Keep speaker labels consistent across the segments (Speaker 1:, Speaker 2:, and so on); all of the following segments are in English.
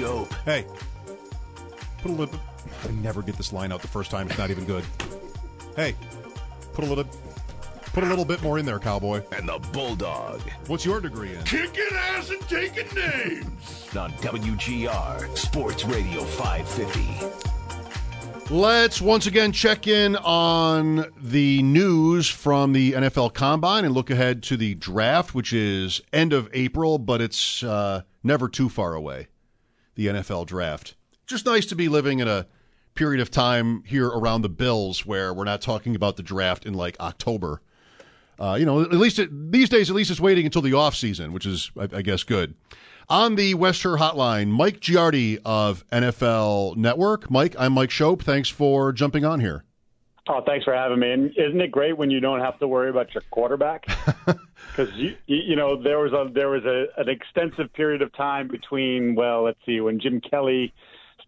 Speaker 1: Mike Schopp.
Speaker 2: Hey, put a little. I never get this line out the first time. It's not even good. Hey, put a little. Put a little bit more in there, cowboy.
Speaker 1: And the Bulldog.
Speaker 2: What's your degree in?
Speaker 3: Kicking ass and taking names.
Speaker 1: On WGR Sports Radio 550.
Speaker 2: Let's once again check in on the news from the NFL Combine and look ahead to the draft, which is end of April, but it's uh, never too far away. The NFL draft. Just nice to be living in a period of time here around the Bills where we're not talking about the draft in like October. Uh, you know, at least it, these days, at least it's waiting until the off season, which is, I, I guess, good. On the West Shore Hotline, Mike Giardi of NFL Network. Mike, I'm Mike Schopp. Thanks for jumping on here.
Speaker 4: Oh, thanks for having me. And isn't it great when you don't have to worry about your quarterback? Because you, you know there was a there was a, an extensive period of time between well, let's see, when Jim Kelly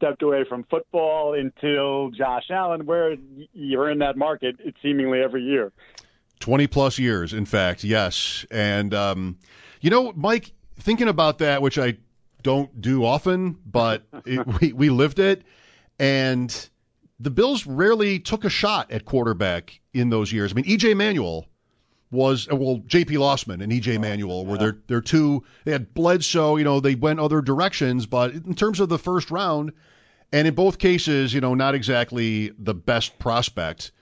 Speaker 4: stepped away from football until Josh Allen, where you're in that market it seemingly every year.
Speaker 2: 20 plus years, in fact, yes. And, um, you know, Mike, thinking about that, which I don't do often, but it, we, we lived it. And the Bills rarely took a shot at quarterback in those years. I mean, EJ Manuel was well, JP Losman and EJ Manuel were their their two. They had Bledsoe, you know, they went other directions, but in terms of the first round, and in both cases, you know, not exactly the best prospect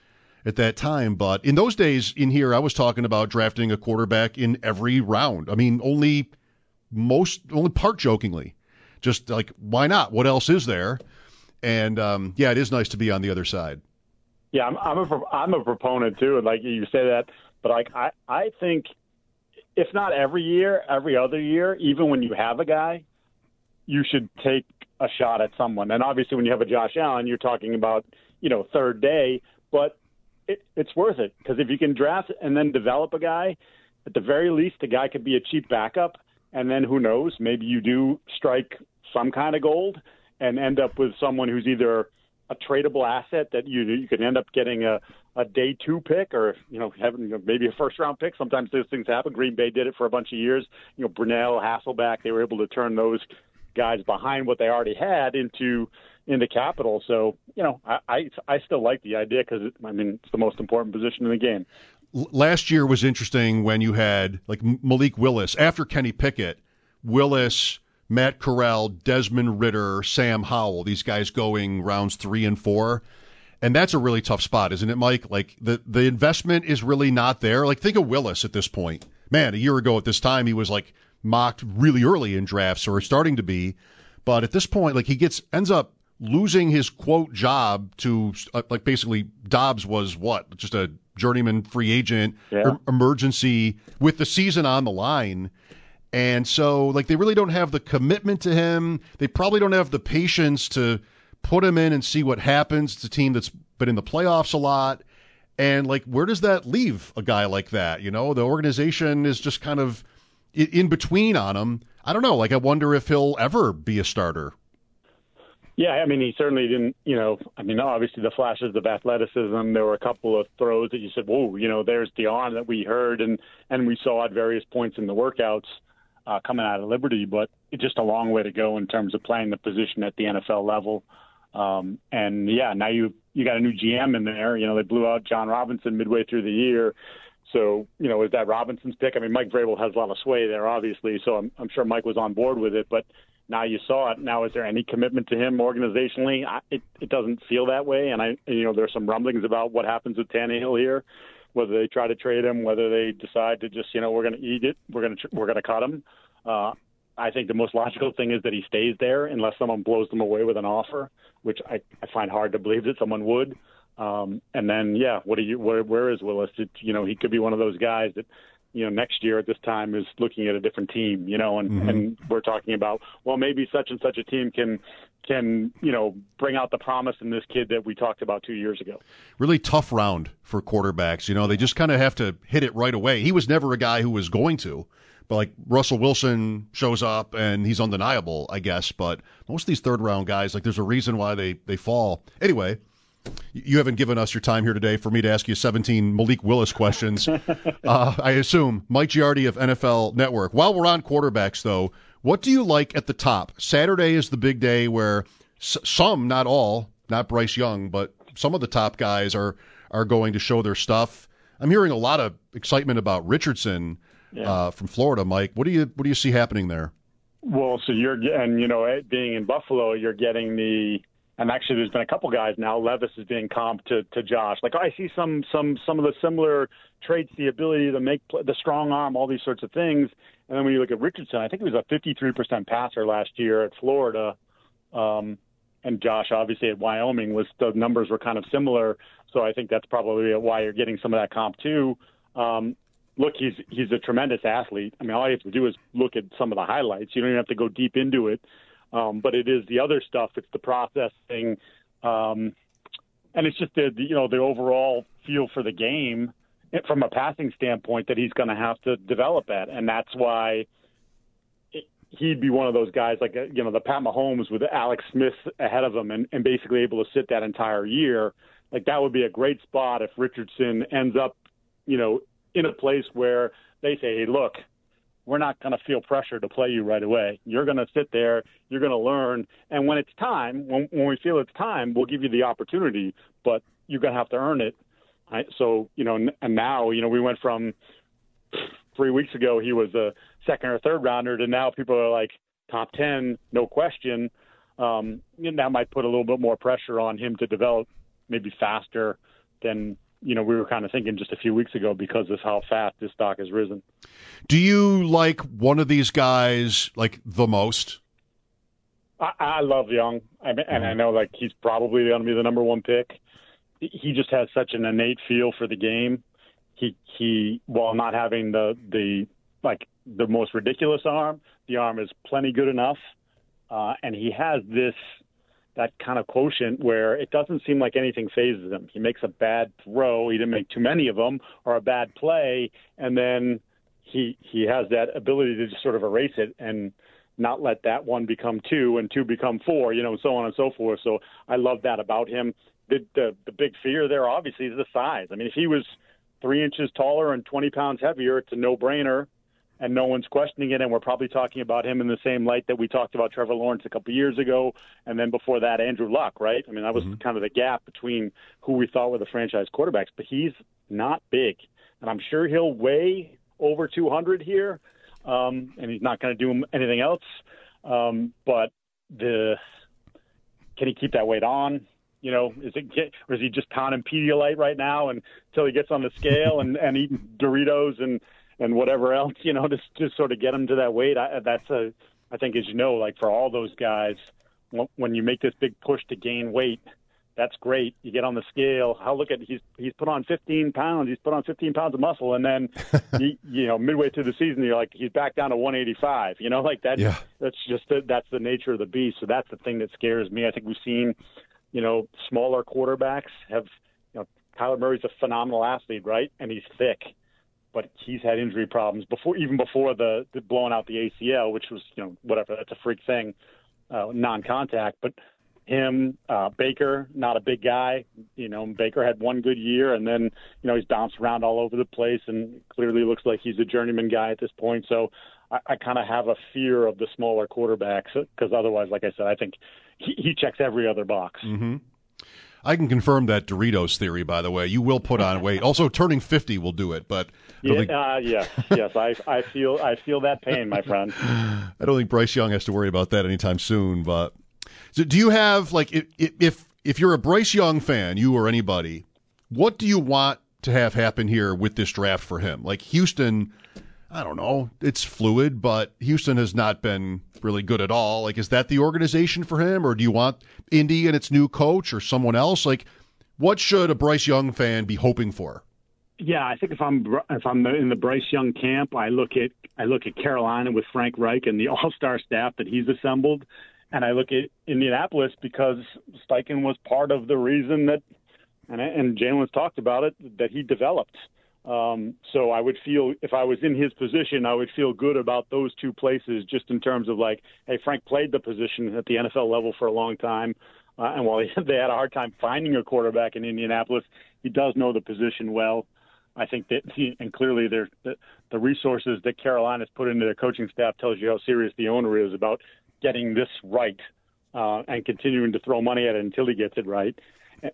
Speaker 2: at that time. But in those days, in here, I was talking about drafting a quarterback in every round. I mean, only most, only part jokingly, just like why not? What else is there? And um, yeah, it is nice to be on the other side.
Speaker 4: Yeah, I'm, I'm a I'm a proponent too, and like you say that, but like I I think if not every year, every other year, even when you have a guy, you should take a shot at someone. And obviously, when you have a Josh Allen, you're talking about you know third day, but it, it's worth it because if you can draft and then develop a guy, at the very least, the guy could be a cheap backup, and then who knows, maybe you do strike some kind of gold and end up with someone who's either a tradable asset that you you could end up getting a a day two pick or you know having maybe a first round pick. Sometimes those things happen. Green Bay did it for a bunch of years. You know, Brunell, Hasselbeck, they were able to turn those guys behind what they already had into into capital. So you know, I I, I still like the idea because I mean it's the most important position in the game.
Speaker 2: Last year was interesting when you had like Malik Willis after Kenny Pickett, Willis. Matt Corral, Desmond Ridder, Sam Howell, these guys going rounds three and four. And that's a really tough spot, isn't it, Mike? Like the, the investment is really not there. Like think of Willis at this point. Man, a year ago at this time, he was like mocked really early in drafts or starting to be. But at this point, like he gets, ends up losing his quote job to uh, like basically Dobbs was what? Just a journeyman free agent
Speaker 4: Yeah.
Speaker 2: er- emergency with the season on the line. And so, like, they really don't have the commitment to him. They probably don't have the patience to put him in and see what happens. It's a team that's been in the playoffs a lot. And, like, where does that leave a guy like that? You know, the organization is just kind of in between on him. I don't know. Like, I wonder if he'll ever be a starter.
Speaker 4: Yeah, I mean, he certainly didn't, you know, I mean, obviously the flashes of athleticism, there were a couple of throws that you said, whoa, you know, there's the that we heard and, and we saw at various points in the workouts uh, coming out of Liberty, but it's just a long way to go in terms of playing the position at the NFL level. Um, and yeah, now you, you got a new GM in there. You know, they blew out Jon Robinson midway through the year. So, you know, is that Robinson's pick? I mean, Mike Vrabel has a lot of sway there, obviously. So I'm, I'm sure Mike was on board with it. But now you saw it. Now, is there any commitment to him organizationally? I, it, it doesn't feel that way. And I, you know, there's some rumblings about what happens with Tannehill here, whether they try to trade him, whether they decide to just, you know, we're going to eat it, we're going to we're going to cut him. Uh, I think the most logical thing is that he stays there unless someone blows them away with an offer, which I, I find hard to believe that someone would. Um, and then, yeah, what do you? Where, where is Willis? It, you know, he could be one of those guys that, you know, next year at this time is looking at a different team. You know, and mm-hmm. and we're talking about well, maybe such and such a team can can you know bring out the promise in this kid that we talked about two years ago.
Speaker 2: Really tough round for quarterbacks. You know, they just kind of have to hit it right away. He was never a guy who was going to. But like Russell Wilson shows up and he's undeniable, I guess. But most of these third round guys, like there's a reason why they they fall. Anyway, you haven't given us your time here today for me to ask you 17 Malik Willis questions. uh, I assume Mike Giardi of NFL Network. While we're on quarterbacks, though, what do you like at the top? Saturday is the big day where s- some, not all, not Bryce Young, but some of the top guys are are going to show their stuff. I'm hearing a lot of excitement about Richardson yeah. uh, from Florida. Mike, what do you what do you see happening there?
Speaker 4: Well, so you're and you know being in Buffalo, you're getting the and actually there's been a couple guys now. Levis is being comped to, to Josh. Like I see some some some of the similar traits, the ability to make the strong arm, all these sorts of things. And then when you look at Richardson, I think he was a 53% passer last year at Florida. Um, and Josh, obviously at Wyoming, was the numbers were kind of similar. So I think that's probably why you're getting some of that comp too. Um, look, he's he's a tremendous athlete. I mean, all you have to do is look at some of the highlights. You don't even have to go deep into it. Um, but it is the other stuff. It's the processing, um, and it's just the, the you know the overall feel for the game from a passing standpoint that he's going to have to develop at, and that's why he'd be one of those guys like uh, you know the Pat Mahomes with Alex Smith ahead of him and, and basically able to sit that entire year. Like that would be a great spot if Richardson ends up, you know, in a place where they say, "Hey, look, we're not going to feel pressure to play you right away. You're going to sit there, you're going to learn, and when it's time, when, when we feel it's time, we'll give you the opportunity, but you're going to have to earn it. So, you know, and now, you know, we went from three weeks ago he was a second or third rounder to now people are like top 10, no question. Um, and that might put a little bit more pressure on him to develop maybe faster than you know we were kind of thinking just a few weeks ago because of how fast this stock has risen.
Speaker 2: Do you like one of these guys like the most?
Speaker 4: I, I love Young, I mean, and I know like he's probably going to be the number one pick. He just has such an innate feel for the game. He he, while not having the the like the most ridiculous arm, the arm is plenty good enough, uh, and he has this that kind of quotient where it doesn't seem like anything fazes him. He makes a bad throw, he didn't make too many of them, or a bad play, and then he he has that ability to just sort of erase it and not let that one become two and two become four, you know, and so on and so forth. So I love that about him. The the, the big fear there obviously is the size. I mean, if he was three inches taller and 20 pounds heavier, it's a no-brainer and no one's questioning it. And we're probably talking about him in the same light that we talked about Trevor Lawrence a couple years ago, and then before that Andrew Luck, right? I mean, that was mm-hmm. kind of the gap between who we thought were the franchise quarterbacks. But he's not big, and I'm sure he'll weigh over 200 here, um, and he's not going to do anything else. Um, but the can he keep that weight on? You know, is it or is he just pounding Pedialyte right now and until he gets on the scale and, and eating Doritos and and whatever else, you know, just just sort of get them to that weight. I, that's a, I think, as you know, like for all those guys, when you make this big push to gain weight, that's great. You get on the scale. How look at he's he's put on 15 pounds. He's put on 15 pounds of muscle, and then you, you know midway through the season, you're like he's back down to 185. You know, like that. Yeah. That's just the, that's the nature of the beast. So that's the thing that scares me. I think we've seen, you know, smaller quarterbacks have. You know, Kyler Murray's a phenomenal athlete, right? And he's thick but he's had injury problems before, even before the, the blowing out the ACL, which was you know whatever. That's a freak thing, uh, non-contact. But him, uh, Baker, not a big guy. You know, Baker had one good year, and then you know he's bounced around all over the place, and clearly looks like he's a journeyman guy at this point. So I, I kind of have a fear of the smaller quarterbacks because otherwise, like I said, I think he, he checks every other box.
Speaker 2: Mm-hmm. I can confirm that Doritos theory. By the way, you will put on weight. Also, turning fifty will do it. But
Speaker 4: Yeah,
Speaker 2: think,
Speaker 4: uh, yes, yes. I I feel I feel that pain, my friend.
Speaker 2: I don't think Bryce Young has to worry about that anytime soon. But so do you have like if if if you're a Bryce Young fan, you or anybody, what do you want to have happen here with this draft for him? Like Houston, I don't know. It's fluid, but Houston has not been really good at all. Like, is that the organization for him, or do you want Indy and its new coach or someone else? Like, what should a Bryce Young fan be hoping for?
Speaker 4: Yeah, I think if I'm if I'm in the Bryce Young camp, I look at I look at Carolina with Frank Reich and the All Star staff that he's assembled, and I look at Indianapolis because Steichen was part of the reason that, and and Jalen's talked about it that he developed. Um, so I would feel if I was in his position, I would feel good about those two places, just in terms of like, hey, Frank played the position at the NFL level for a long time, uh, and while he, they had a hard time finding a quarterback in Indianapolis, he does know the position well. I think that he, and clearly the, the resources that Carolina's put into their coaching staff tells you how serious the owner is about getting this right uh, and continuing to throw money at it until he gets it right.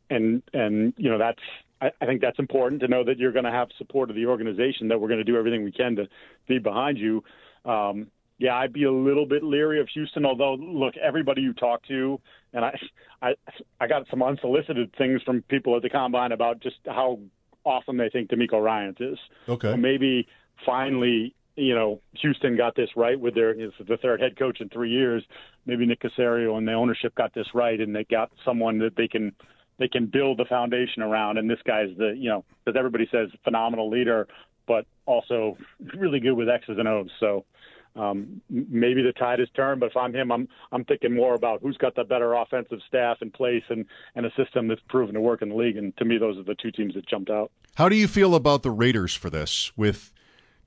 Speaker 4: And and you know that's I, I think that's important to know that you're going to have support of the organization that we're going to do everything we can to be behind you. Um, yeah, I'd be a little bit leery of Houston. Although, look, everybody you talk to, and I, I, I got some unsolicited things from people at the combine about just how awesome they think DeMeco Ryan is.
Speaker 2: Okay.
Speaker 4: So maybe finally, you know, Houston got this right with their it's the third head coach in three years. Maybe Nick Caserio and the ownership got this right, and they got someone that they can they can build the foundation around. And this guy's the you know as everybody says phenomenal leader, but also really good with X's and O's. So um, maybe the tide has turned, but if I'm him, I'm I'm thinking more about who's got the better offensive staff in place and and a system that's proven to work in the league. And to me, those are the two teams that jumped out.
Speaker 2: How do you feel about the Raiders for this with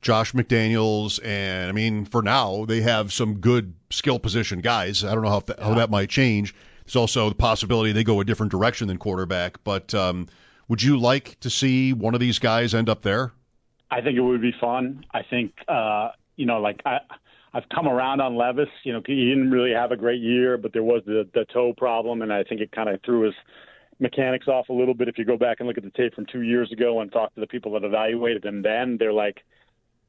Speaker 2: Josh McDaniels? And I mean, for now, they have some good skill position guys. I don't know how how that might change. There's also the possibility they go a different direction than quarterback. But um, would you like to see one of these guys end up there?
Speaker 4: I think it would be fun. I think uh, you know, like I. I've come around on Levis. You know, he didn't really have a great year, but there was the the toe problem, and I think it kind of threw his mechanics off a little bit. If you go back and look at the tape from two years ago and talk to the people that evaluated him then, they're like,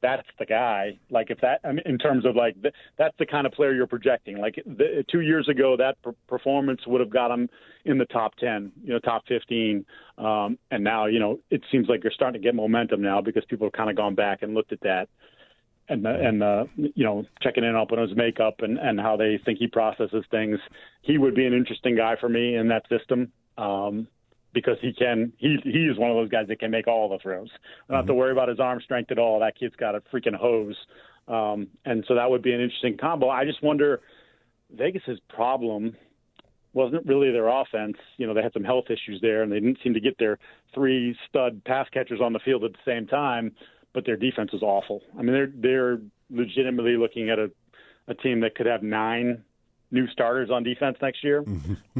Speaker 4: "That's the guy." Like if that, I mean, in terms of like th- that's the kind of player you're projecting. Like the, two years ago, that per- performance would have got him in the top ten, you know, top fifteen, um, and now you know it seems like you're starting to get momentum now because people have kind of gone back and looked at that and and uh, you know checking in on his makeup and and how they think he processes things. He would be an interesting guy for me in that system um, because he can he he is one of those guys that can make all the throws. I don't have to worry about his arm strength at all. That kid's got a freaking hose, um, and so that would be an interesting combo. I just wonder Vegas's problem wasn't really their offense. You know, they had some health issues there, and they didn't seem to get their three stud pass catchers on the field at the same time but their defense is awful. I mean, they're they're legitimately looking at a a team that could have nine new starters on defense next year.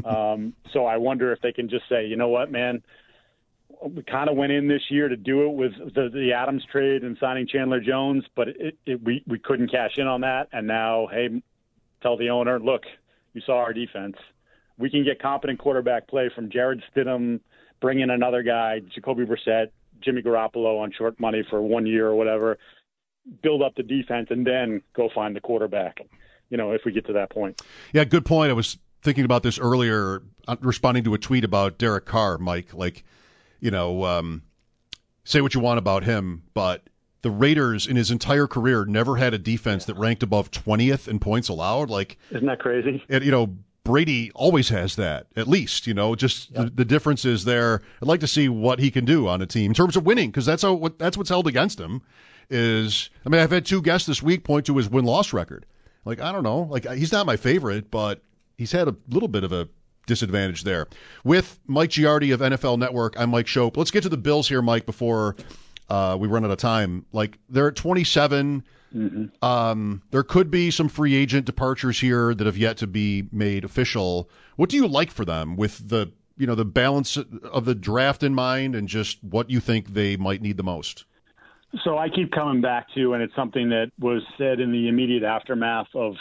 Speaker 4: um, so I wonder if they can just say, you know what, man, we kind of went in this year to do it with the, the Adams trade and signing Chandler Jones, but it, it, we we couldn't cash in on that, and now hey, tell the owner, look, you saw our defense. We can get competent quarterback play from Jarrett Stidham, bring in another guy, Jacoby Brissett, Jimmy Garoppolo on short money for one year or whatever, build up the defense, and then go find the quarterback. You know, if we get to that point.
Speaker 2: Yeah, good point. I was thinking about this earlier, uh, responding to a tweet about Derek Carr, Mike. Like, you know, um, say what you want about him, but the Raiders in his entire career never had a defense that ranked above 20th in points allowed. Like,
Speaker 4: isn't that crazy?
Speaker 2: And, you know, Brady always has that, at least, you know, just yep. the, the, difference is there. I'd like to see what he can do on a team in terms of winning, because that's how, what, that's what's held against him is, I mean, I've had two guests this week point to his win-loss record. Like, I don't know, like he's not my favorite, but he's had a little bit of a disadvantage there. With Mike Giardi of NFL Network, I'm Mike Schopp. Let's get to the Bills here, Mike, before uh, we run out of time. Like, they're at 27- Mm-hmm. Um, there could be some free agent departures here that have yet to be made official. What do you like for them with the you know the balance of the draft in mind and just what you think they might need the most?
Speaker 4: So I keep coming back to, and it's something that was said in the immediate aftermath of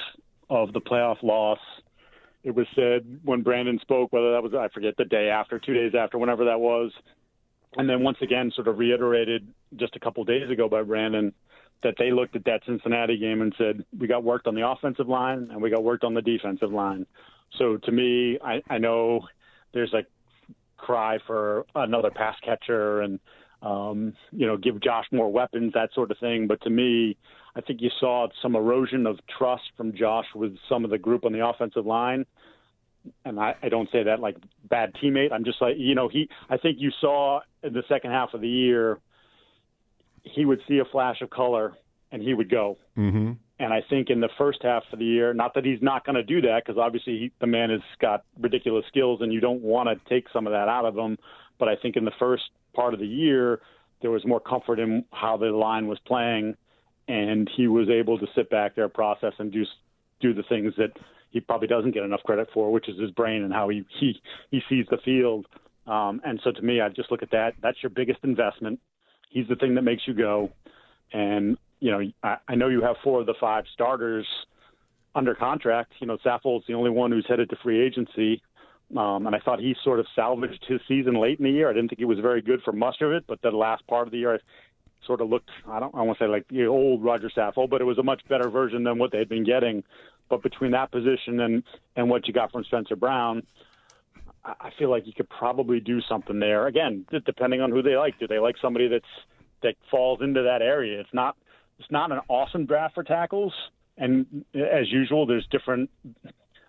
Speaker 4: of the playoff loss. it was said when Brandon spoke, whether that was I forget the day after, two days after, whenever that was, and then once again sort of reiterated just a couple days ago by Brandon that they looked at that Cincinnati game and said we got worked on the offensive line and we got worked on the defensive line. So to me, I, I know there's a cry for another pass catcher and um, you know give Josh more weapons, that sort of thing. But to me, I think you saw some erosion of trust from Josh with some of the group on the offensive line. And I, I don't say that like bad teammate. I'm just like you know he. I think you saw in the second half of the year, he would see a flash of color and he would go.
Speaker 2: Mm-hmm.
Speaker 4: And I think in the first half of the year, not that he's not going to do that, because obviously he, the man has got ridiculous skills, and you don't want to take some of that out of him. But I think in the first part of the year, there was more comfort in how the line was playing, and he was able to sit back there, process, and do do the things that he probably doesn't get enough credit for, which is his brain and how he he he sees the field. Um, and so to me, I just look at that. That's your biggest investment. He's the thing that makes you go. And you know, I, I know you have four of the five starters under contract. You know, Saffold's the only one who's headed to free agency. Um, and I thought he sort of salvaged his season late in the year. I didn't think he was very good for much of it, but the last part of the year, I sort of looked. I don't. I want to say like the old Roger Saffold, but it was a much better version than what they had been getting. But between that position and and what you got from Spencer Brown, I feel like you could probably do something there. Again, depending on who they like. Do they like somebody that's that falls into that area? It's not it's not an awesome draft for tackles, and as usual, there's different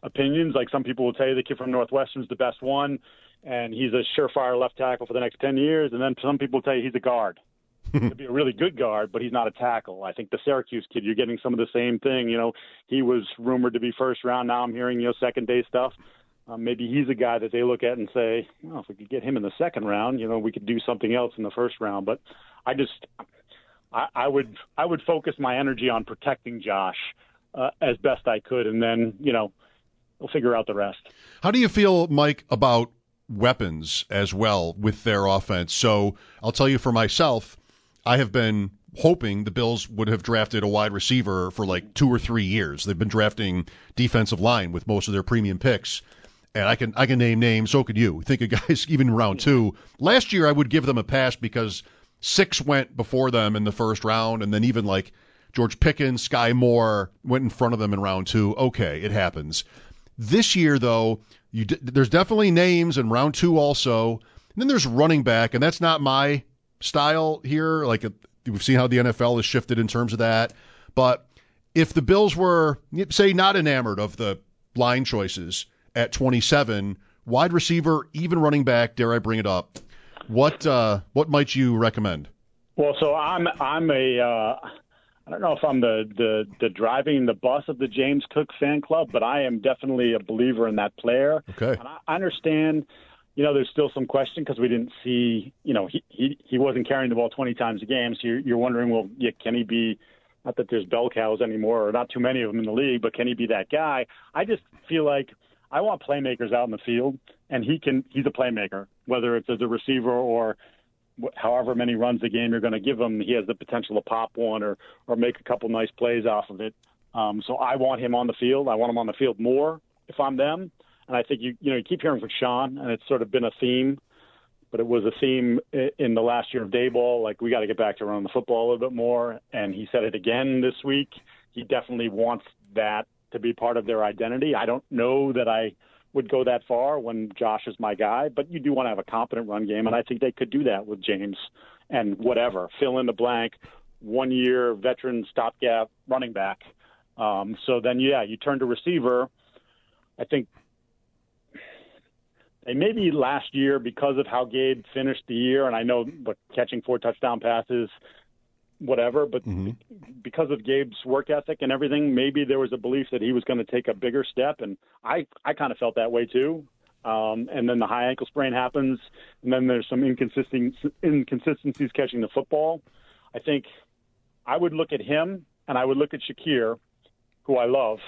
Speaker 4: opinions. Like some people will tell you the kid from Northwestern's the best one, and he's a surefire left tackle for the next ten years. And then some people tell you he's a guard. He'd be a really good guard, but he's not a tackle. I think the Syracuse kid, you're getting some of the same thing. You know, he was rumored to be first round. Now I'm hearing you know second day stuff. Um, maybe he's a guy that they look at and say, well, if we could get him in the second round, you know, we could do something else in the first round. But I just, I, I would I would focus my energy on protecting Josh uh, as best I could, and then you know we'll figure out the rest.
Speaker 2: How do you feel, Mike, about weapons as well with their offense? So I'll tell you for myself, I have been hoping the Bills would have drafted a wide receiver for like two or three years. They've been drafting defensive line with most of their premium picks. And I can I can name names. So could you. Think of guys even round two. Last year I would give them a pass because six went before them in the first round, and then even like George Pickens, Skyy Moore went in front of them in round two. Okay, it happens. This year, though, you d- there's definitely names in round two also. And then there's running back, and that's not my style here. Like we've seen how the NFL has shifted in terms of that. But if the Bills were, say, not enamored of the line choices at 27, wide receiver, even running back, dare I bring it up, what uh, what might you recommend?
Speaker 4: Well, so I'm I'm a uh, I don't know if I'm the, the the driving the bus of the James Cook fan club, but I am definitely a believer in that player.
Speaker 2: Okay,
Speaker 4: and I understand. You know, there's still some question because we didn't see. You know, he, he he wasn't carrying the ball 20 times a game. So you're, you're wondering, well, yeah, can he be? Not that there's bell cows anymore, or not too many of them in the league, but can he be that guy? I just feel like I want playmakers out in the field, and he can. He's a playmaker, whether it's as a receiver or however many runs a game you're going to give him. He has the potential to pop one or or make a couple nice plays off of it. Um, so I want him on the field. I want him on the field more if I'm them. And I think you you know you keep hearing from Sean, and it's sort of been a theme, but it was a theme in the last year of Daboll. Like we got to get back to running the football a little bit more. And he said it again this week. He definitely wants that to be part of their identity. I don't know that I would go that far when Josh is my guy, but you do want to have a competent run game, and I think they could do that with James and whatever fill in the blank, one year veteran stopgap running back. Um, so then, yeah, you turn to receiver. I think they maybe last year because of how Gabe finished the year, and I know, but catching four touchdown passes whatever. But mm-hmm. because of Gabe's work ethic and everything, maybe there was a belief that he was going to take a bigger step, and I I kind of felt that way too. Um, and then the high ankle sprain happens, and then there's some inconsistent inconsistencies catching the football. I think I would look at him, and I would look at Shakir, who I love.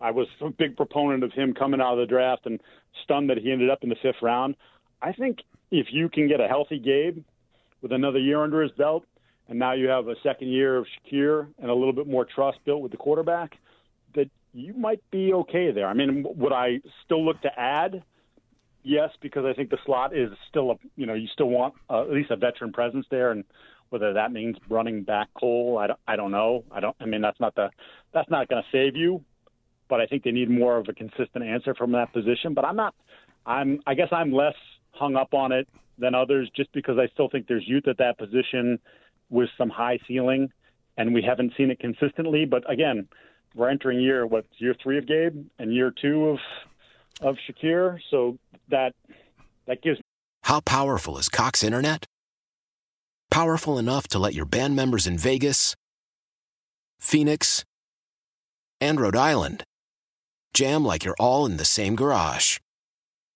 Speaker 4: I was a big proponent of him coming out of the draft, and stunned that he ended up in the fifth round. I think if you can get a healthy Gabe with another year under his belt, and now you have a second year of Shakir and a little bit more trust built with the quarterback, that you might be okay there. I mean, would I still look to add? Yes, because I think the slot is still a you know you still want uh, at least a veteran presence there, and whether that means running back Cole, I don't, I don't know. I don't. I mean, that's not the that's not going to save you, but I think they need more of a consistent answer from that position. But I'm not. I'm. I guess I'm less hung up on it than others, just because I still think there's youth at that position with some high ceiling, and we haven't seen it consistently. But again, we're entering year what year three of Gabe and year two of of Shakir, so that that gives.
Speaker 5: How powerful is Cox Internet? Powerful enough to let your band members in Vegas, Phoenix, and Rhode Island jam like you're all in the same garage.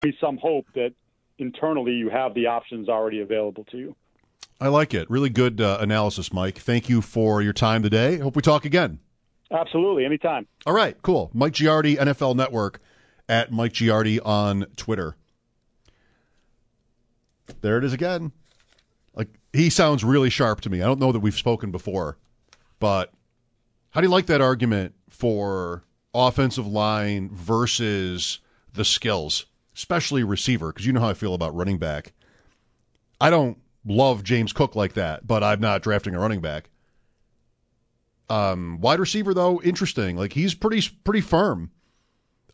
Speaker 4: be some hope that internally you have the options already available to you.
Speaker 2: I like it. Really good uh, analysis, Mike. Thank you for your time today. Hope we talk again.
Speaker 4: Absolutely, anytime.
Speaker 2: All right, cool. Mike Giardi, NFL Network, at Mike Giardi on Twitter. There it is again. Like he sounds really sharp to me. I don't know that we've spoken before, but how do you like that argument for offensive line versus the skills? Especially receiver, because you know how I feel about running back. I don't love James Cook like that, but I'm not drafting a running back. Um, wide receiver though, interesting. Like he's pretty pretty firm.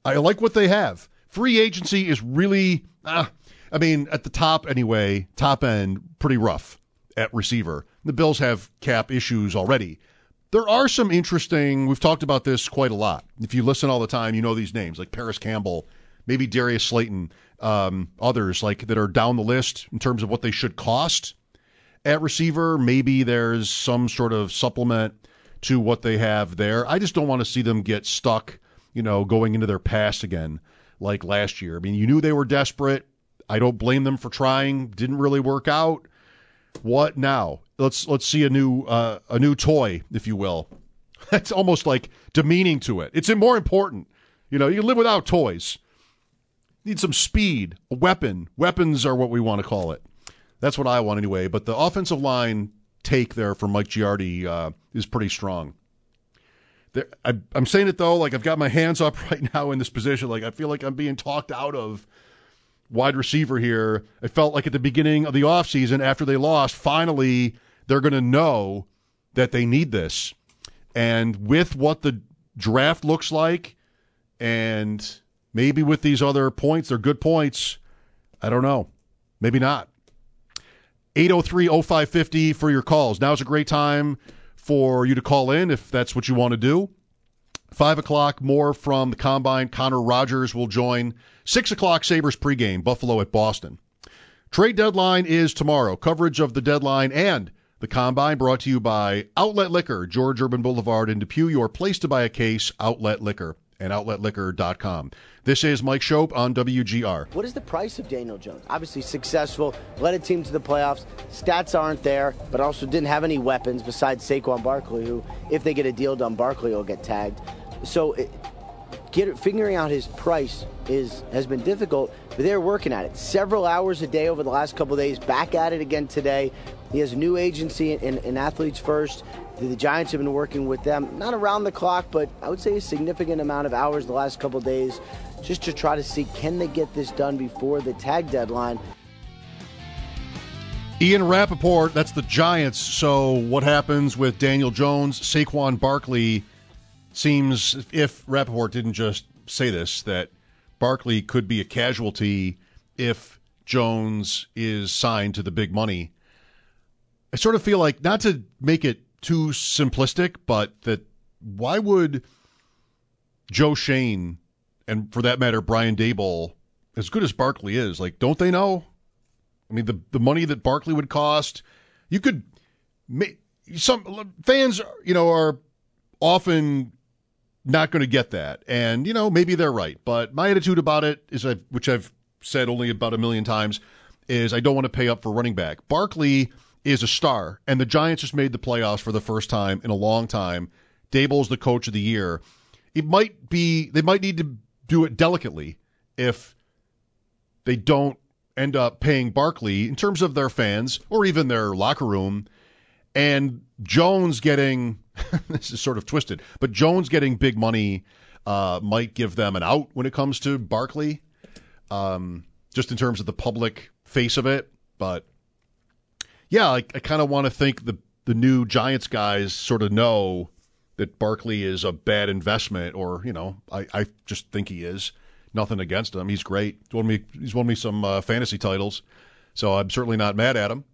Speaker 2: I like what they have. Free agency is really, uh, I mean, at the top anyway, top end, pretty rough at receiver. The Bills have cap issues already. There are some interesting. We've talked about this quite a lot. If you listen all the time, you know these names like Parris Campbell maybe Darius Slayton, um, others like that are down the list in terms of what they should cost at receiver. Maybe there's some sort of supplement to what they have there. I just don't want to see them get stuck, you know, going into their past again like last year. I mean, you knew they were desperate. I don't blame them for trying. Didn't really work out. What now? Let's let's see a new uh, a new toy, if you will. That's almost like demeaning to it. It's more important. You know, you live without toys. Need some speed, a weapon. Weapons are what we want to call it. That's what I want anyway. But the offensive line take there for Mike Giardi uh, is pretty strong. There, I, I'm saying it though, like I've got my hands up right now in this position. Like I feel like I'm being talked out of wide receiver here. I felt like at the beginning of the offseason, after they lost, finally they're going to know that they need this. And with what the draft looks like and Maybe with these other points, they're good points. I don't know. Maybe not. 803 0550 for your calls. Now's a great time for you to call in if that's what you want to do. Five o'clock, more from the combine. Connor Rogers will join. Six o'clock, Sabres pregame, Buffalo at Boston. Trade deadline is tomorrow. Coverage of the deadline and the combine brought to you by Outlet Liquor, George Urban Boulevard in Depew. Your place to buy a case, Outlet Liquor and outletliquor.com. This is Mike Schopp on WGR.
Speaker 6: What is the price of Daniel Jones? Obviously successful, led a team to the playoffs. Stats aren't there, but also didn't have any weapons besides Saquon Barkley, who, if they get a deal done, Barkley will get tagged. So it, get, figuring out his price is has been difficult, but they're working at it. Several hours a day over the last couple days, back at it again today. He has a new agency in, in Athletes First. The Giants have been working with them, not around the clock, but I would say a significant amount of hours the last couple days just to try to see can they get this done before the tag deadline.
Speaker 2: Ian Rapoport, that's the Giants. So, what happens with Daniel Jones, Saquon Barkley? Seems if Rapoport didn't just say this, that Barkley could be a casualty if Jones is signed to the big money I sort of feel like not to make it too simplistic, but that why would Joe Schoen and for that matter Brian Daboll, as good as Barkley is, like don't they know? I mean the the money that Barkley would cost, you could make some fans, you know, are often not going to get that, and you know maybe they're right. But my attitude about it is, I've, which I've said only about a million times, is I don't want to pay up for running back. Barkley is a star, and the Giants just made the playoffs for the first time in a long time. Daboll's the coach of the year. It might be they might need to do it delicately if they don't end up paying Barkley in terms of their fans or even their locker room and Jones getting this is sort of twisted, but Jones getting big money uh, might give them an out when it comes to Barkley, um, just in terms of the public face of it. But yeah, I, I kind of want to think the the new Giants guys sort of know that Barkley is a bad investment, or you know, I, I just think he is. Nothing against him; he's great. He's won me, he's won me some uh, fantasy titles, so I'm certainly not mad at him.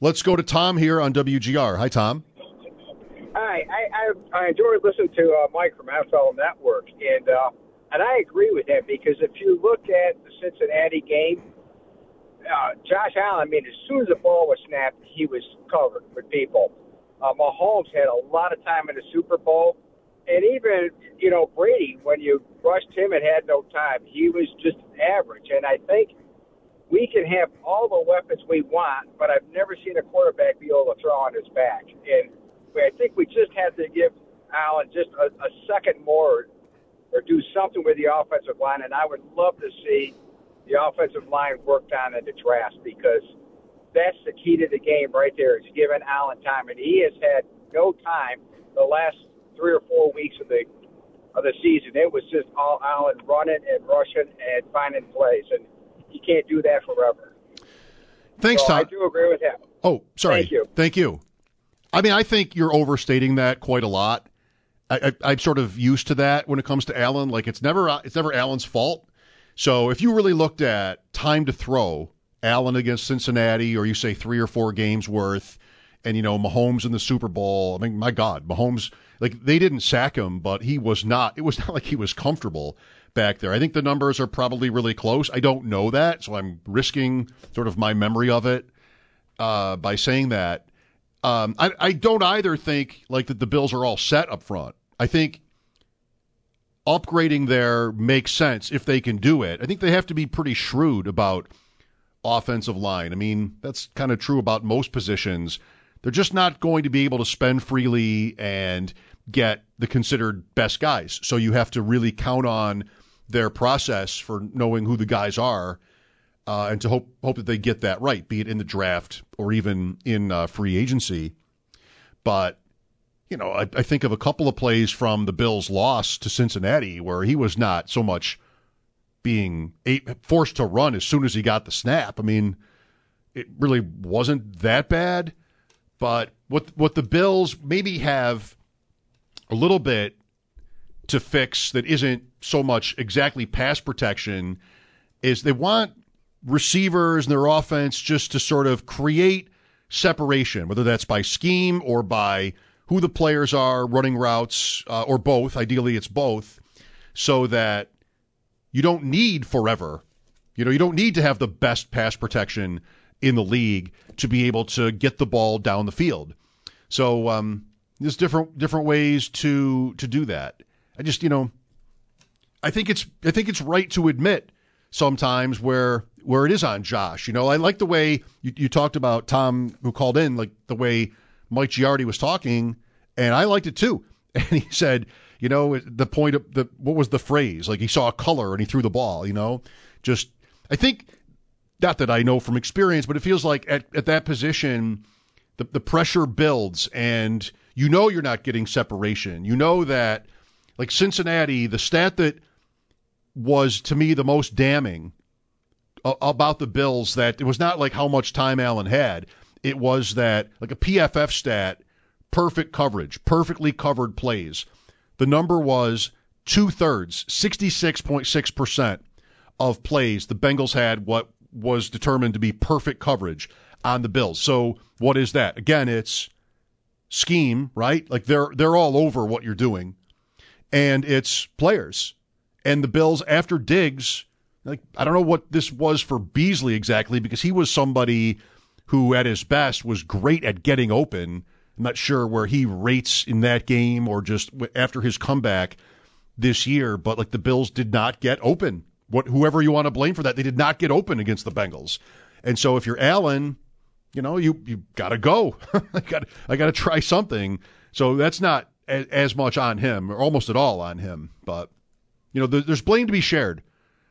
Speaker 2: Let's go to Tom here on WGR. Hi, Tom.
Speaker 7: Hi, I I, I enjoy listening to uh, Mike from NFL Network, and uh, and I agree with him because if you look at the Cincinnati game, uh, Josh Allen, I mean, as soon as the ball was snapped, he was covered with people. Uh, Mahomes had a lot of time in the Super Bowl, and even you know Brady, when you rushed him and had no time, he was just average. And I think we can have all the weapons we want, but I've never seen a quarterback be able to throw on his back. And I think we just have to give Allen just a, a second more or do something with the offensive line. And I would love to see the offensive line worked on in the draft because that's the key to the game right there is giving Allen time. And he has had no time the last three or four weeks of the of the season. It was just all Allen running and rushing and finding plays. And you can't do that forever.
Speaker 2: Thanks,
Speaker 7: so
Speaker 2: Tom.
Speaker 7: I do agree with him.
Speaker 2: Oh, sorry.
Speaker 7: Thank you.
Speaker 2: Thank you. I mean, I think you're overstating that quite a lot. I, am sort of used to that when it comes to Allen. Like it's never uh, it's never Allen's fault. So if you really looked at time to throw, Allen against Cincinnati, or you say three or four games worth, and you know Mahomes in the Super Bowl. I mean, my God, Mahomes like they didn't sack him, but he was not. It was not like he was comfortable back there. I think the numbers are probably really close. I don't know that, so I'm risking sort of my memory of it uh, by saying that. Um, I, I don't either think like that the Bills are all set up front. I think upgrading there makes sense if they can do it. I think they have to be pretty shrewd about offensive line. I mean, that's kind of true about most positions. They're just not going to be able to spend freely and get the considered best guys. So you have to really count on their process for knowing who the guys are, uh, and to hope hope that they get that right, be it in the draft or even in uh, free agency. But you know, I, I, think of a couple of plays from the Bills' loss to Cincinnati where he was not so much being forced to run as soon as he got the snap. I mean, it really wasn't that bad. But what what the Bills maybe have a little bit to fix that isn't so much exactly pass protection is they want receivers and their offense just to sort of create separation, whether that's by scheme or by who the players are running routes uh, or both. Ideally, it's both, so that you don't need forever. You know, you don't need to have the best pass protection in the league to be able to get the ball down the field. So um, there's different different ways to to do that. I just you know I think it's I think it's right to admit sometimes where where it is on Josh. You know, I like the way you, you talked about Tom who called in, like the way Mike Giardi was talking, and I liked it too. And he said, you know, the point of the what was the phrase? Like he saw a color and he threw the ball. You know, just I think not that I know from experience, but it feels like at, at that position, the the pressure builds, and you know you're not getting separation. You know that, like Cincinnati, the stat that was to me the most damning about the Bills that it was not like how much time Allen had. It was that like a PFF stat, perfect coverage, perfectly covered plays. The number was two thirds, 66.6% of plays. The Bengals had what was determined to be perfect coverage. on the Bills. So what is that? Again, it's scheme, right? Like they're they're all over what you're doing, and it's players. And the Bills after Diggs, like I don't know what this was for Beasley exactly because he was somebody who at his best was great at getting open. I'm not sure where he rates in that game or just after his comeback this year, but like the Bills did not get open. What whoever you want to blame for that, they did not get open against the Bengals. And so if you're Allen, you know, you you got to go. I got I got to try something. So that's not as, as, much on him or almost at all on him, but you know, there's blame to be shared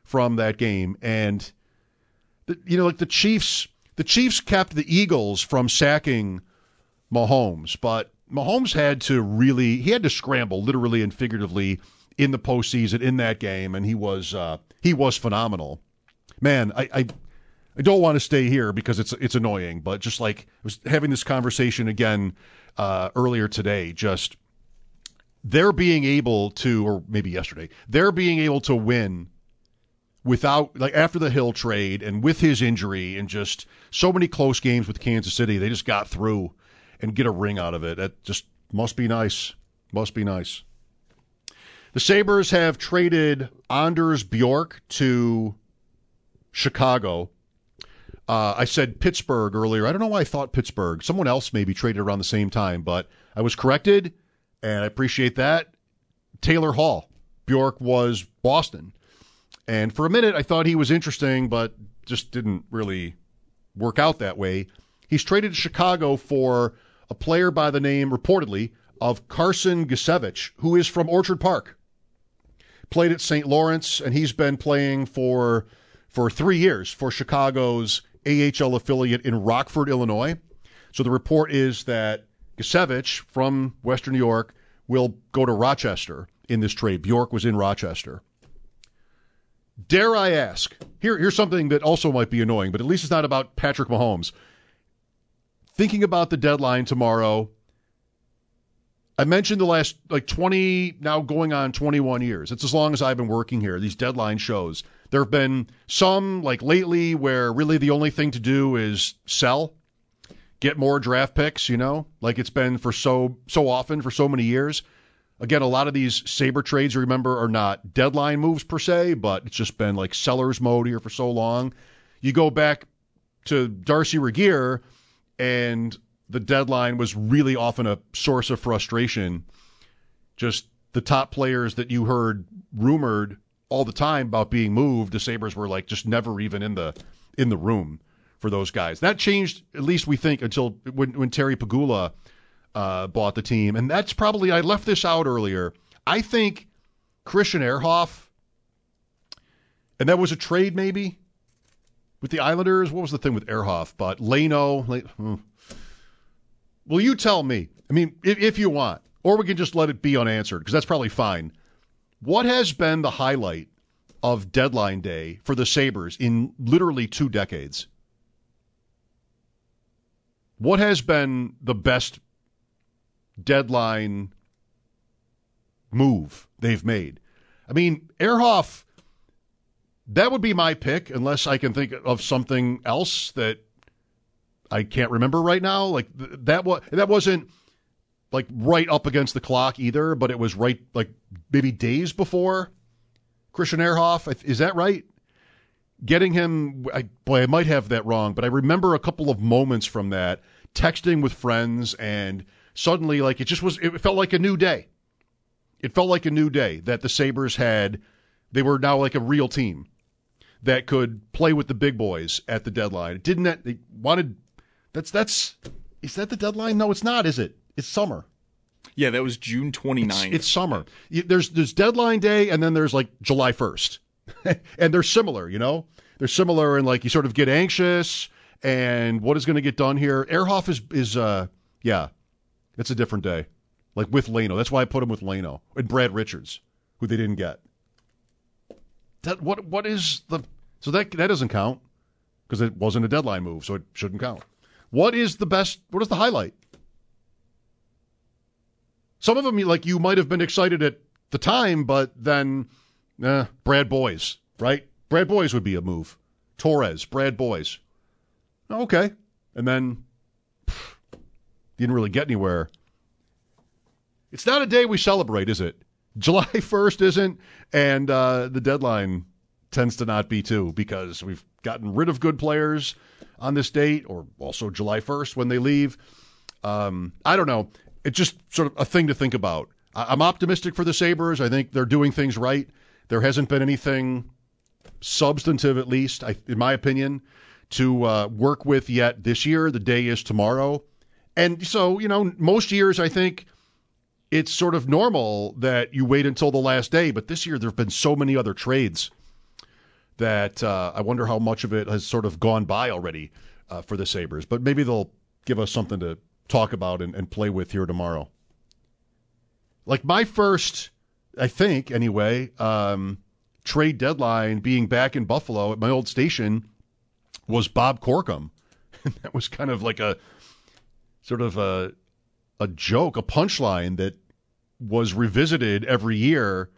Speaker 2: from that game and the, you know, like the Chiefs the Chiefs kept the Eagles from sacking Mahomes, but Mahomes had to really he had to scramble literally and figuratively in the postseason in that game, and he was uh, he was phenomenal. Man, I, I I don't want to stay here because it's it's annoying, but just like I was having this conversation again uh, earlier today, just they're being able to, or maybe yesterday, they're being able to win without like after the Hill trade and with his injury and just so many close games with Kansas City, they just got through and get a ring out of it. That just must be nice. Must be nice. The Sabres have traded Anders Bjork to Chicago. Uh, I said Pittsburgh earlier. I don't know why I thought Pittsburgh. Someone else maybe traded around the same time, but I was corrected, and I appreciate that. Taylor Hall. Bjork was Boston. And for a minute, I thought he was interesting, but just didn't really work out that way. He's traded to Chicago for a player by the name, reportedly, of Carson Gicewicz, who is from Orchard Park. Played at St. Lawrence, and he's been playing for for three years for Chicago's AHL affiliate in Rockford, Illinois. So the report is that Gusevich from Western New York will go to Rochester in this trade. Bjork was in Rochester. Dare I ask? Here, here's something that also might be annoying, but at least it's not about Patrick Mahomes. Thinking about the deadline tomorrow, I mentioned the last like 20, now going on 21 years. It's as long as I've been working here, these deadline shows. There have been some, like lately, where really the only thing to do is sell, get more draft picks, you know, like it's been for so so often for so many years. Again, a lot of these Sabre trades, remember, are not deadline moves per se, but it's just been like seller's mode here for so long. You go back to Darcy Regier, and the deadline was really often a source of frustration. Just the top players that you heard rumored all the time about being moved, the Sabres were like just never even in the in the room for those guys. That changed, at least we think, until when, when Terry Pegula uh, bought the team, and that's probably I left this out earlier. I think Christian Ehrhoff, and that was a trade maybe with the Islanders. What was the thing with Ehrhoff? But Leino, hmm. will you tell me? I mean, if, if you want, or we can just let it be unanswered because that's probably fine. What has been the highlight of deadline day for the Sabres in literally two decades? What has been the best deadline move they've made. I mean, Ehrhoff, that would be my pick unless I can think of something else that I can't remember right now. Like that was that wasn't like right up against the clock either, but it was right like maybe days before Christian Ehrhoff. Is that right? Getting him, I, boy, I might have that wrong, but I remember a couple of moments from that, texting with friends and suddenly like it just was it felt like a new day. It felt like a new day that the Sabres had they were now like a real team that could play with the big boys at the deadline. It didn't that they wanted that's that's is that the deadline? No, it's not, is it? It's summer.
Speaker 8: Yeah, that was June 29th.
Speaker 2: It's, it's summer. There's there's deadline day and then there's like July 1st. and they're similar, you know? They're similar and like you sort of get anxious and what is going to get done here? Ehrhoff is is uh yeah, it's a different day. Like with Leino. That's why I put him with Leino and Brad Richards, who they didn't get. That what what is the so that that doesn't count because it wasn't a deadline move, so it shouldn't count. What is the best? What is the highlight? Some of them, like you might have been excited at the time, but then, eh, Brad Boyes, right? Brad Boyes would be a move. Torres, Brad Boyes, Okay, and then didn't really get anywhere. It's not a day we celebrate, is it? July 1st isn't, and uh, the deadline tends to not be too because we've gotten rid of good players on this date, or also July 1st when they leave. Um, I don't know. It's just sort of a thing to think about. I- I'm optimistic for the Sabres. I think they're doing things right. There hasn't been anything substantive, at least, I, in my opinion, to uh, work with yet this year. The day is tomorrow. And so, you know, most years I think it's sort of normal that you wait until the last day. But this year there have been so many other trades that uh, I wonder how much of it has sort of gone by already uh, for the Sabres. But maybe they'll give us something to talk about and, and play with here tomorrow. Like my first, I think anyway, um, trade deadline being back in Buffalo at my old station was Bob Corkum. And that was kind of like a sort of a a joke, a punchline that was revisited every year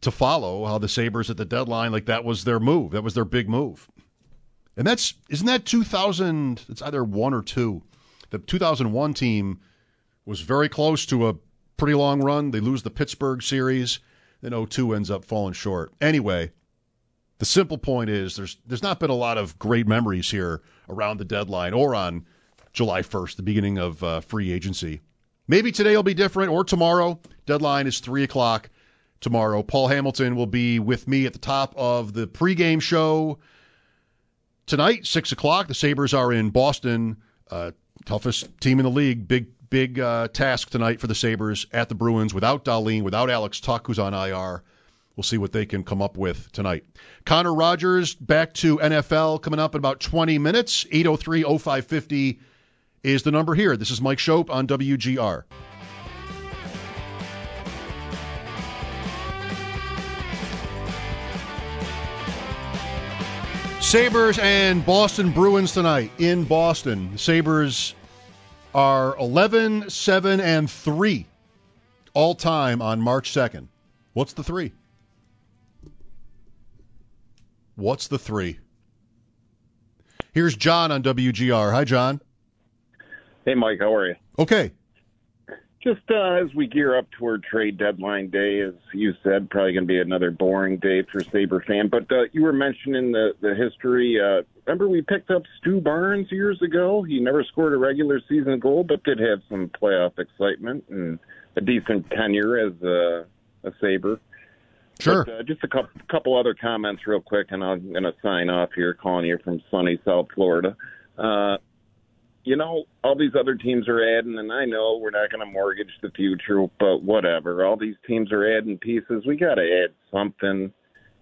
Speaker 2: to follow how the Sabres at the deadline, like that was their move. That was their big move. And that's isn't that 2000 it's either 1 or 2. The 2001 team was very close to a pretty long run. They lose the Pittsburgh series, then 02 ends up falling short. Anyway, the simple point is there's there's not been a lot of great memories here around the deadline or on July 1st, the beginning of uh, free agency. Maybe today will be different or tomorrow. Deadline is 3 o'clock tomorrow. Paul Hamilton will be with me at the top of the pregame show tonight, 6 o'clock. The Sabres are in Boston. Uh, toughest team in the league. Big, big uh, task tonight for the Sabres at the Bruins without Dahlin, without Alex Tuch, who's on IR. We'll see what they can come up with tonight. Connor Rogers back to NFL coming up in about 20 minutes. 803 0550 is the number here. This is Mike Schopp on WGR. Sabres and Boston Bruins tonight in Boston. Sabres are 11, 7, and 3 all time on March 2nd. What's the three? What's the three? Here's John on WGR. Hi, John.
Speaker 9: Hey, Mike, how are you?
Speaker 2: Okay.
Speaker 9: Just uh, as we gear up toward trade deadline day, as you said, probably going to be another boring day for Sabre fan. But uh, you were mentioning the the history. Uh, remember, we picked up Stu Barnes years ago. He never scored a regular season goal, but did have some playoff excitement and a decent tenure as a, a Sabre.
Speaker 2: Sure.
Speaker 9: But, uh, just a couple, couple other comments, real quick, and I'm going to sign off here, calling you from sunny South Florida. Uh, you know, all these other teams are adding, and I know we're not going to mortgage the future, but whatever. All these teams are adding pieces. We got to add something.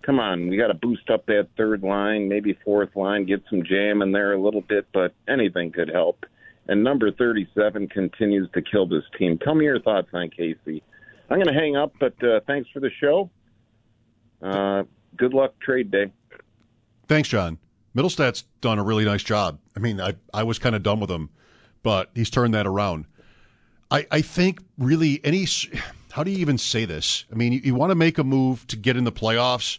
Speaker 9: Come on, we got to boost up that third line, maybe fourth line, get some jam in there a little bit, but anything could help. And number 37 continues to kill this team. Tell me your thoughts on Casey. I'm going to hang up, but uh, thanks for the show. Uh, good luck trade day.
Speaker 2: Thanks, John. Mittelstadt's done a really nice job. I mean, I, I was kind of done with him, but he's turned that around. I, I think really any how do you even say this? I mean, you, you want to make a move to get in the playoffs.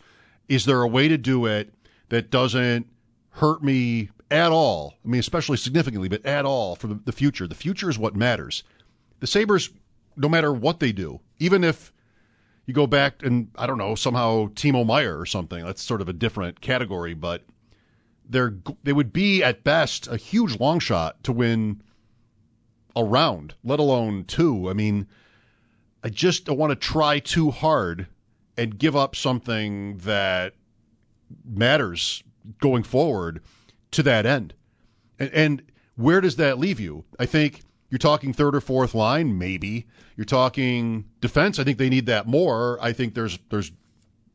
Speaker 2: Is there a way to do it that doesn't hurt me at all? I mean, especially significantly, but at all for the, the future. The future is what matters. The Sabres, no matter what they do, even if you go back and I don't know somehow Timo Meier or something, that's sort of a different category, but they're they would be at best a huge long shot to win a round, let alone two. I mean, I just don't want to try too hard and give up something that matters going forward to that end. And, and where does that leave you? I think you're talking third or fourth line, maybe. You're talking defense. I think they need that more. I think there's there's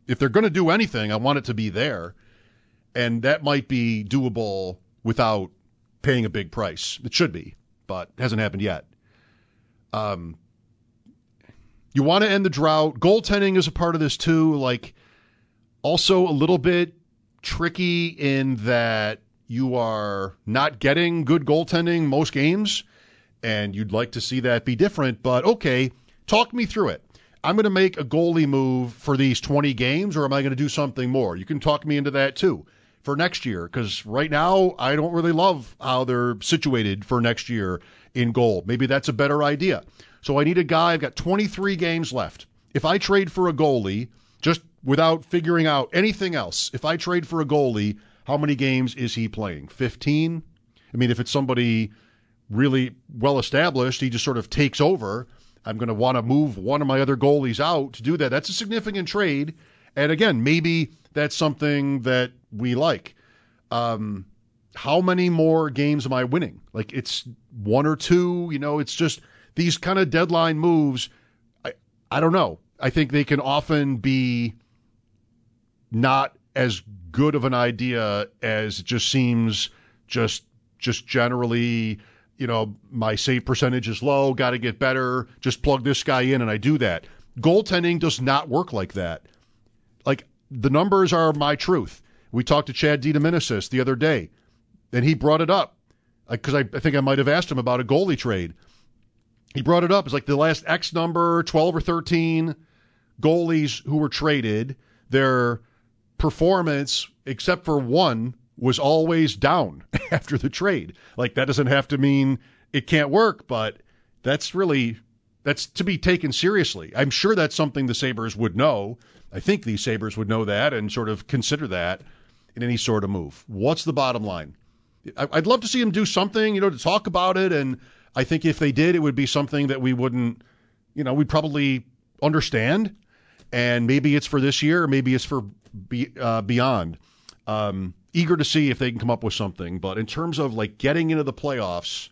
Speaker 2: if they're going to do anything, I want it to be there and that might be doable without paying a big price. It should be, but hasn't happened yet. Um, you want to end the drought. Goaltending is a part of this too. Like, also a little bit tricky in that you are not getting good goaltending most games, and you'd like to see that be different. But okay, talk me through it. I'm going to make a goalie move for these 20 games, or am I going to do something more? You can talk me into that too. For next year because right now I don't really love how they're situated for next year in goal. Maybe that's a better idea. So I need a guy. I've got 23 games left. If I trade for a goalie, just without figuring out anything else, if I trade for a goalie, how many games is he playing? 15? I mean, if it's somebody really well established, he just sort of takes over. I'm going to want to move one of my other goalies out to do that. That's a significant trade. And again, maybe that's something that we like. Um, how many more games am I winning? Like it's one or two, you know, it's just these kind of deadline moves. I, I don't know. I think they can often be not as good of an idea as it just seems just just generally you know my save percentage is low got to get better just plug this guy in and i do that goaltending does not work like that like the numbers are my truth we talked to chad DeDominicis the other day and he brought it up uh, because I, I think i might have asked him about a goalie trade he brought it up it's like the last x number 12 or 13 goalies who were traded their performance, except for one, was always down after the trade. Like that doesn't have to mean it can't work, but that's really that's to be taken seriously. I'm sure that's something the Sabres would know. I think these Sabres would know that and sort of consider that in any sort of move. What's the bottom line? I'd love to see him do something, you know, to talk about it. And I think if they did, it would be something that we wouldn't, you know, we'd probably understand. And maybe it's for this year, or maybe it's for be, uh, beyond. Um, eager to see if they can come up with something. But in terms of like getting into the playoffs,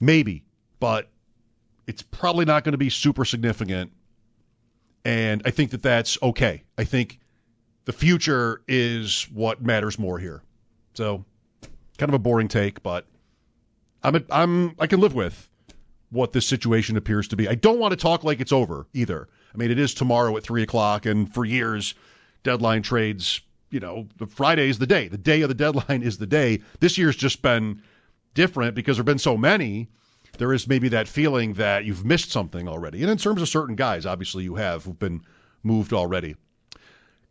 Speaker 2: maybe, but it's probably not going to be super significant. And I think that that's okay. I think the future is what matters more here. So, kind of a boring take, but I'm a, I'm I can live with what this situation appears to be. I don't want to talk like it's over either. I mean, it is tomorrow at three o'clock, and for years, deadline trades. You know, the Friday is the day. The day of the deadline is the day. This year's just been different because there've been so many. There is maybe that feeling that you've missed something already. And in terms of certain guys, obviously you have who've been moved already.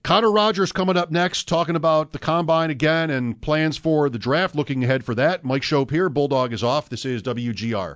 Speaker 2: Connor Rogers coming up next, talking about the combine again and plans for the draft. Looking ahead for that. Mike Schopp here. Bulldog is off. This is WGR.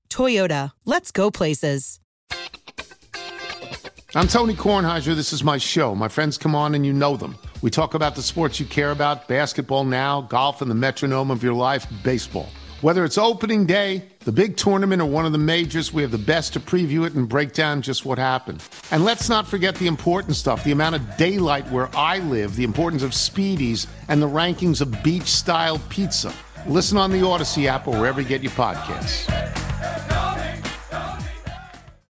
Speaker 10: Toyota, let's go places.
Speaker 11: I'm Tony Kornheiser. This is my show. My friends come on and you know them. We talk about the sports you care about basketball now, golf, and the metronome of your life, baseball. Whether it's opening day, the big tournament, or one of the majors, we have the best to preview it and break down just what happened. And let's not forget the important stuff the amount of daylight where I live, the importance of speedies, and the rankings of beach style pizza. Listen on the Odyssey app or wherever you get your podcasts.